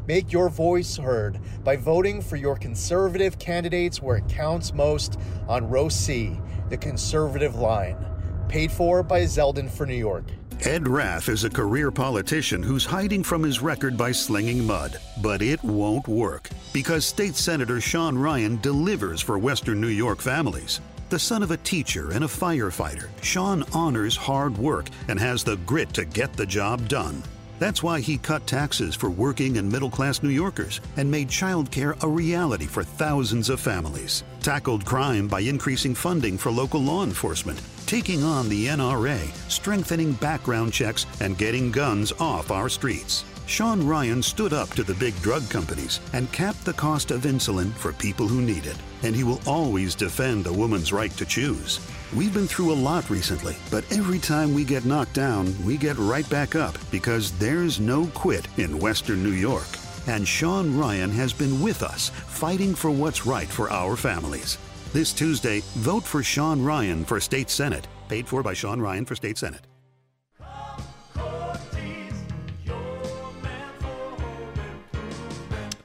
Make your voice heard by voting for your conservative candidates where it counts most on row C, the conservative line. Paid for by Zeldin for New York. Ed Rath is a career politician who's hiding from his record by slinging mud. But it won't work because State Senator Sean Ryan delivers for Western New York families. The son of a teacher and a firefighter, Sean honors hard work and has the grit to get the job done. That's why he cut taxes for working and middle class New Yorkers and made childcare a reality for thousands of families. Tackled crime by increasing funding for local law enforcement, taking on the NRA, strengthening background checks, and getting guns off our streets. Sean Ryan stood up to the big drug companies and capped the cost of insulin for people who need it. And he will always defend a woman's right to choose. We've been through a lot recently, but every time we get knocked down, we get right back up because there's no quit in Western New York. And Sean Ryan has been with us, fighting for what's right for our families. This Tuesday, vote for Sean Ryan for State Senate. Paid for by Sean Ryan for State Senate.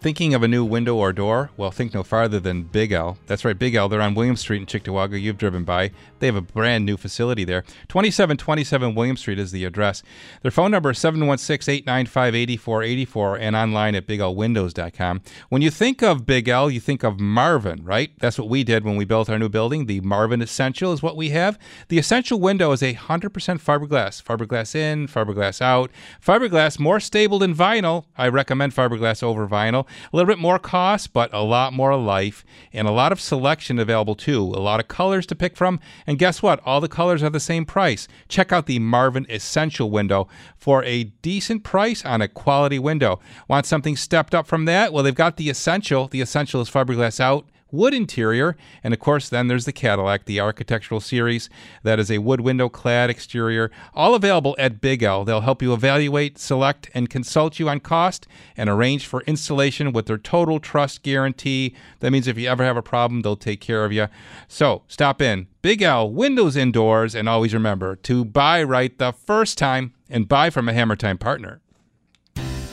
Thinking of a new window or door? Well, think no farther than Big L. That's right, Big L. They're on William Street in Cheektowaga. You've driven by. They have a brand new facility there. 2727 William Street is the address. Their phone number is 716 895 8484 and online at biglwindows.com. When you think of Big L, you think of Marvin, right? That's what we did when we built our new building. The Marvin Essential is what we have. The Essential window is a 100% fiberglass. Fiberglass in, fiberglass out. Fiberglass more stable than vinyl. I recommend fiberglass over vinyl. A little bit more cost, but a lot more life and a lot of selection available too. A lot of colors to pick from. And guess what? All the colors are the same price. Check out the Marvin Essential window for a decent price on a quality window. Want something stepped up from that? Well, they've got the Essential. The Essential is fiberglass out wood interior. And of course, then there's the Cadillac, the architectural series. That is a wood window clad exterior, all available at Big L. They'll help you evaluate, select, and consult you on cost and arrange for installation with their total trust guarantee. That means if you ever have a problem, they'll take care of you. So stop in. Big L, windows indoors, and always remember to buy right the first time and buy from a Hammer Time partner.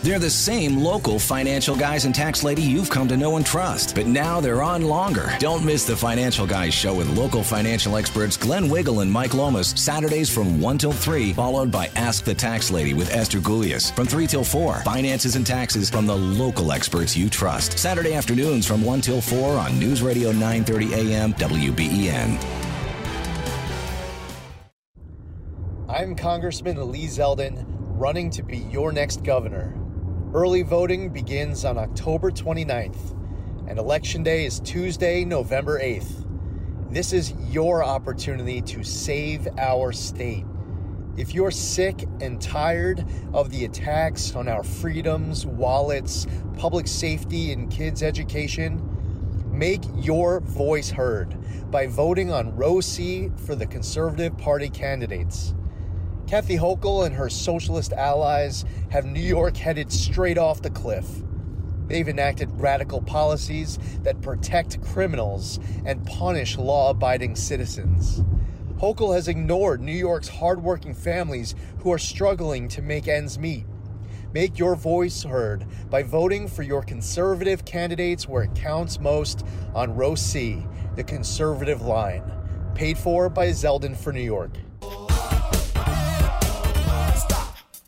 They're the same local financial guys and tax lady you've come to know and trust, but now they're on longer. Don't miss the Financial Guys show with local financial experts Glenn Wiggle and Mike Lomas, Saturdays from 1 till 3, followed by Ask the Tax Lady with Esther Gulius from 3 till 4. Finances and taxes from the local experts you trust. Saturday afternoons from 1 till 4 on News Radio 930 AM WBEN. I'm Congressman Lee Zeldin, running to be your next governor. Early voting begins on October 29th, and Election Day is Tuesday, November 8th. This is your opportunity to save our state. If you're sick and tired of the attacks on our freedoms, wallets, public safety, and kids' education, make your voice heard by voting on row C for the Conservative Party candidates. Kathy Hochul and her socialist allies have New York headed straight off the cliff. They've enacted radical policies that protect criminals and punish law abiding citizens. Hochul has ignored New York's hardworking families who are struggling to make ends meet. Make your voice heard by voting for your conservative candidates where it counts most on row C, the conservative line. Paid for by Zeldin for New York.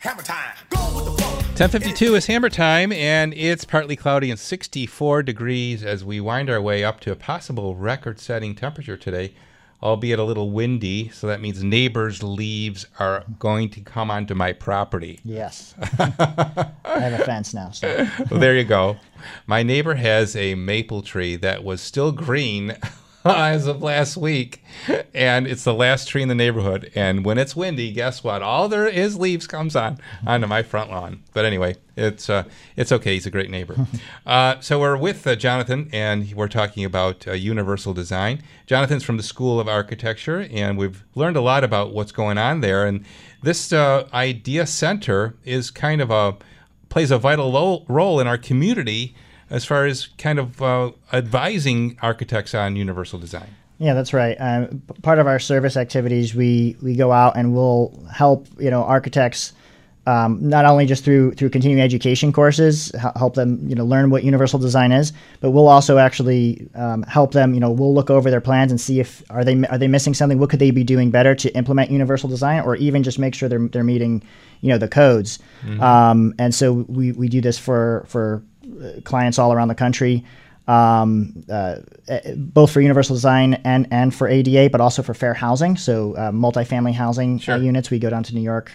Hammer time. 1052 is hammer time, and it's partly cloudy and 64 degrees as we wind our way up to a possible record setting temperature today, albeit a little windy. So that means neighbors' leaves are going to come onto my property. Yes. I have a fence now. So. well, there you go. My neighbor has a maple tree that was still green as of last week, and it's the last tree in the neighborhood. And when it's windy, guess what? All there is leaves comes on onto my front lawn. But anyway, it's uh, it's okay. He's a great neighbor. Uh, so we're with uh, Jonathan, and we're talking about uh, universal design. Jonathan's from the School of Architecture, and we've learned a lot about what's going on there. And this uh, idea center is kind of a plays a vital lo- role in our community as far as kind of uh, advising architects on universal design. Yeah, that's right. Um, part of our service activities, we we go out and we'll help you know architects. Um, not only just through through continuing education courses, help them you know learn what universal design is, but we'll also actually um, help them. You know, we'll look over their plans and see if are they are they missing something. What could they be doing better to implement universal design, or even just make sure they're they're meeting you know the codes. Mm-hmm. Um, and so we, we do this for for clients all around the country, um, uh, both for universal design and, and for ADA, but also for fair housing. So, uh, multifamily housing uh, sure. units. We go down to New York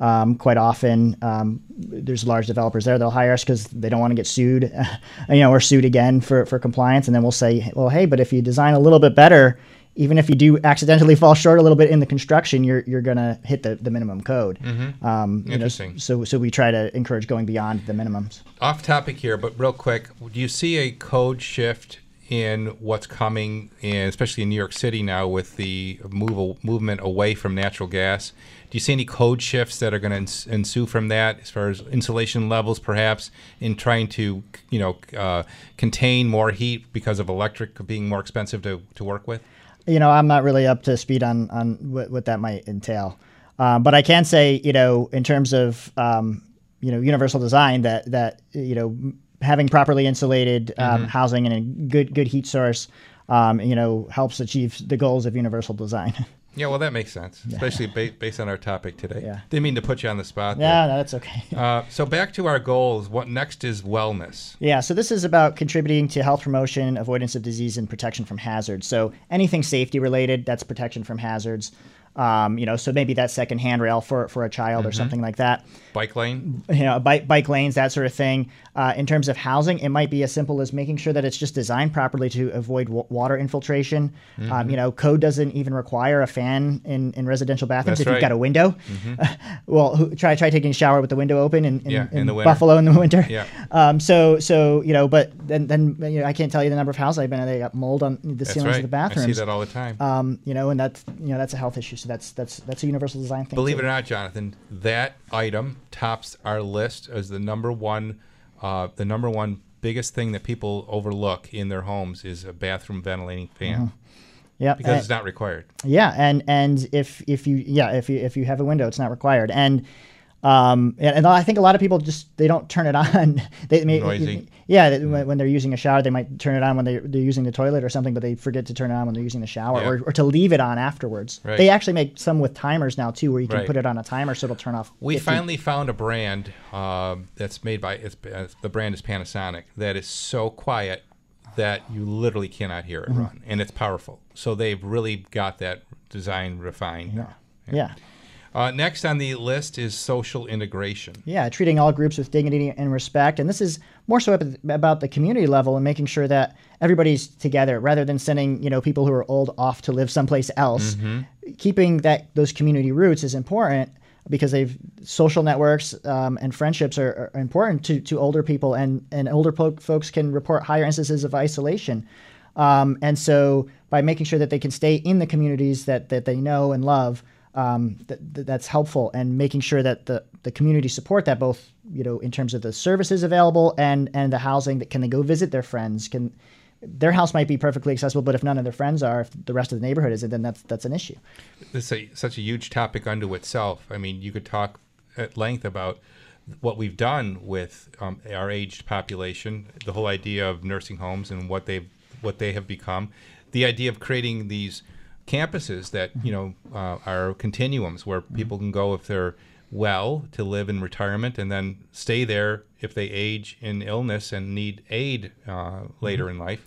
um, quite often. Um, there's large developers there. They'll hire us because they don't want to get sued, you know, or sued again for, for compliance. And then we'll say, well, hey, but if you design a little bit better, even if you do accidentally fall short a little bit in the construction, you're you're gonna hit the, the minimum code. Mhm. Um, you know, Interesting. so so we try to encourage going beyond the minimums. Off topic here, but real quick, do you see a code shift in what's coming, in, especially in New York City now with the move, movement away from natural gas? Do you see any code shifts that are going to ensue from that, as far as insulation levels, perhaps, in trying to, you know, uh, contain more heat because of electric being more expensive to, to work with? You know, I'm not really up to speed on on what, what that might entail. Um, but I can say, you know, in terms of um, you know universal design, that that you know having properly insulated um, Mhm. housing and a good good heat source, um, you know, helps achieve the goals of universal design. Yeah, well, that makes sense, especially ba- based on our topic today. Yeah. Didn't mean to put you on the spot. Yeah, there. no, that's okay. uh, so back to our goals. What next is wellness. Yeah, so this is about contributing to health promotion, avoidance of disease, and protection from hazards. So anything safety related, that's protection from hazards. Um, you know, so maybe that second handrail for, for a child or Mhm. something like that. Bike lane. You know, bike bike lanes, that sort of thing. Uh, in terms of housing, it might be as simple as making sure that it's just designed properly to avoid w- water infiltration. Um, Mhm. you know, code doesn't even require a fan in, in residential bathrooms That's if you've got a window. Mhm. well, who, try try taking a shower with the window open in, in, Yeah, in in the. Buffalo in the winter. Yeah. Um, so so you know, but then then you know, I can't tell you the number of houses I've been in. They got mold on the That's ceilings right. of the bathrooms. I see that all the time. Um, you know, and that's you know that's a health issue. So that's that's that's a universal design thing. Believe too. it or not, Jonathan, that item tops our list as the number one, uh, the number one biggest thing that people overlook in their homes is a bathroom ventilating fan. Mhm. Yeah, because and- it's not required. Yeah, and and if if you yeah if you if you have a window, it's not required. And um and, and I think a lot of people just they don't turn it on. they may, Noisy. Yeah, that when, when they're using a shower, they might turn it on when they they're using the toilet or something, but they forget to turn it on when they're using the shower Yeah. or, or to leave it on afterwards. Right. They actually make some with timers now too, where you can Right. put it on a timer so it'll turn off. We if you- finally found a brand uh, that's made by it's, uh, the brand is Panasonic that is so quiet that you literally cannot hear it Mhm. run, and it's powerful. So they've really got that design refined. Yeah. Yeah. Uh, next on the list is social integration. Yeah, treating all groups with dignity and respect. And this is more so about the community level and making sure that everybody's together rather than sending, you know, people who are old off to live someplace else. Mhm. Keeping that those community roots is important because they've social networks um, and friendships are, are important to, to older people and, and older po- folks can report higher instances of isolation. Um, and so by making sure that they can stay in the communities that, that they know and love, um, th- th- that's helpful and making sure that the, the community support that both, you know, in terms of the services available and, and the housing that can they go visit their friends can, their house might be perfectly accessible, but if none of their friends are, if the rest of the neighborhood isn't, then that's, that's an issue. This is a, such a huge topic unto itself. I mean, you could talk at length about what we've done with um, our aged population, the whole idea of nursing homes and what they've what they have become, the idea of creating these campuses that you know uh, are continuums where people can go if they're well to live in retirement and then stay there if they age in illness and need aid uh, later in life.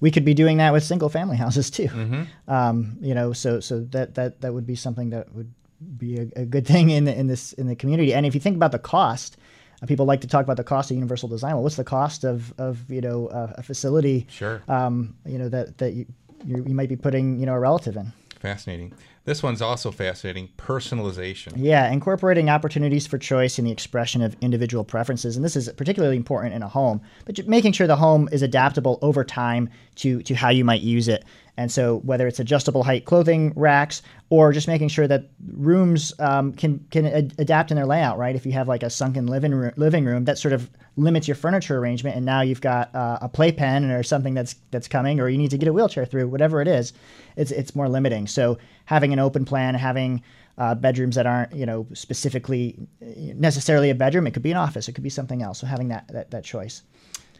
we could be doing that with single family houses too. Mhm. Um, you know, so so that that that would be something that would be a, a good thing in the, in this in the community. And if you think about the cost, uh, people like to talk about the cost of universal design. Well, what's the cost of of you know uh, a facility? Sure. Um, you know that that you you you might be putting you know a relative in. Fascinating. This one's also fascinating. Personalization. Yeah, incorporating opportunities for choice in the expression of individual preferences, and this is particularly important in a home. But making sure the home is adaptable over time to to how you might use it, and so whether it's adjustable height clothing racks or just making sure that rooms um, can can ad- adapt in their layout. Right, if you have like a sunken living room, living room, that sort of limits your furniture arrangement, and now you've got uh, a playpen or something that's that's coming, or you need to get a wheelchair through, whatever it is, it's it's more limiting. So having an open plan, having uh, bedrooms that aren't you know specifically uh, necessarily a bedroom, it could be an office, it could be something else. So having that that, that choice.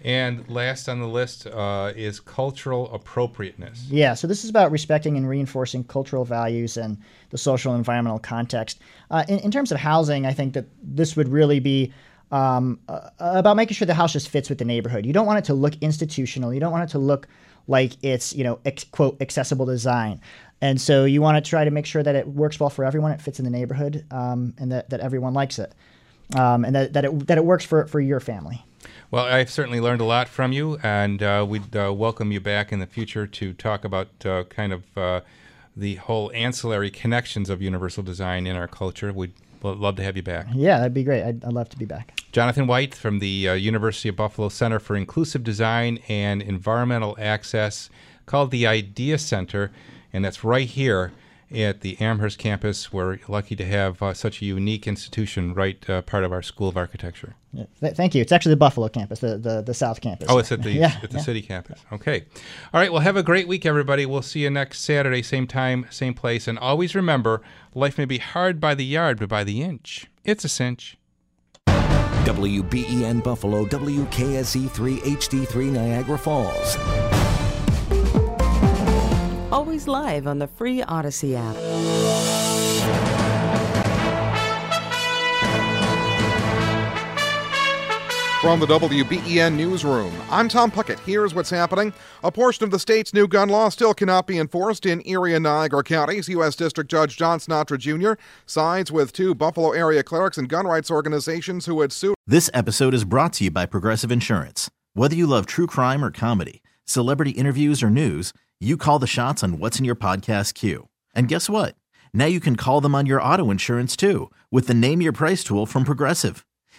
And last on the list uh, is cultural appropriateness. Yeah, so this is about respecting and reinforcing cultural values and the social and environmental context. Uh, in, in terms of housing, I think that this would really be um, uh, about making sure the house just fits with the neighborhood. You don't want it to look institutional. You don't want it to look like it's you know ex- quote accessible design. And so you want to try to make sure that it works well for everyone. It fits in the neighborhood, um, and that, that everyone likes it, um, and that, that it that it works for for your family. Well, I've certainly learned a lot from you, and uh, we'd uh, welcome you back in the future to talk about uh, kind of uh, the whole ancillary connections of universal design in our culture. We'd love to have you back. Yeah, that'd be great. I'd, I'd love to be back. Jonathan White from the uh, University of Buffalo Center for Inclusive Design and Environmental Access, called the Idea Center, and that's right here at the Amherst campus. We're lucky to have uh, such a unique institution right uh, part of our School of Architecture. Yeah, th- thank you. It's actually the Buffalo campus, the, the, the South campus. Oh, it's at the, yeah, at the yeah. city campus. Okay. All right. Well, have a great week, everybody. We'll see you next Saturday, same time, same place. And always remember life may be hard by the yard, but by the inch, it's a cinch. WBEN Buffalo, WKSE3 HD3 Niagara Falls. Always live on the free Audacy app. From the WBEN Newsroom, I'm Tom Puckett. Here's what's happening. A portion of the state's new gun law still cannot be enforced in Erie and Niagara counties. U.S. District Judge John Sinatra Jr. sides with two Buffalo area clerics and gun rights organizations who had sued. This episode is brought to you by Progressive Insurance. Whether you love true crime or comedy, celebrity interviews or news, you call the shots on what's in your podcast queue. And guess what? Now you can call them on your auto insurance too with the Name Your Price tool from Progressive.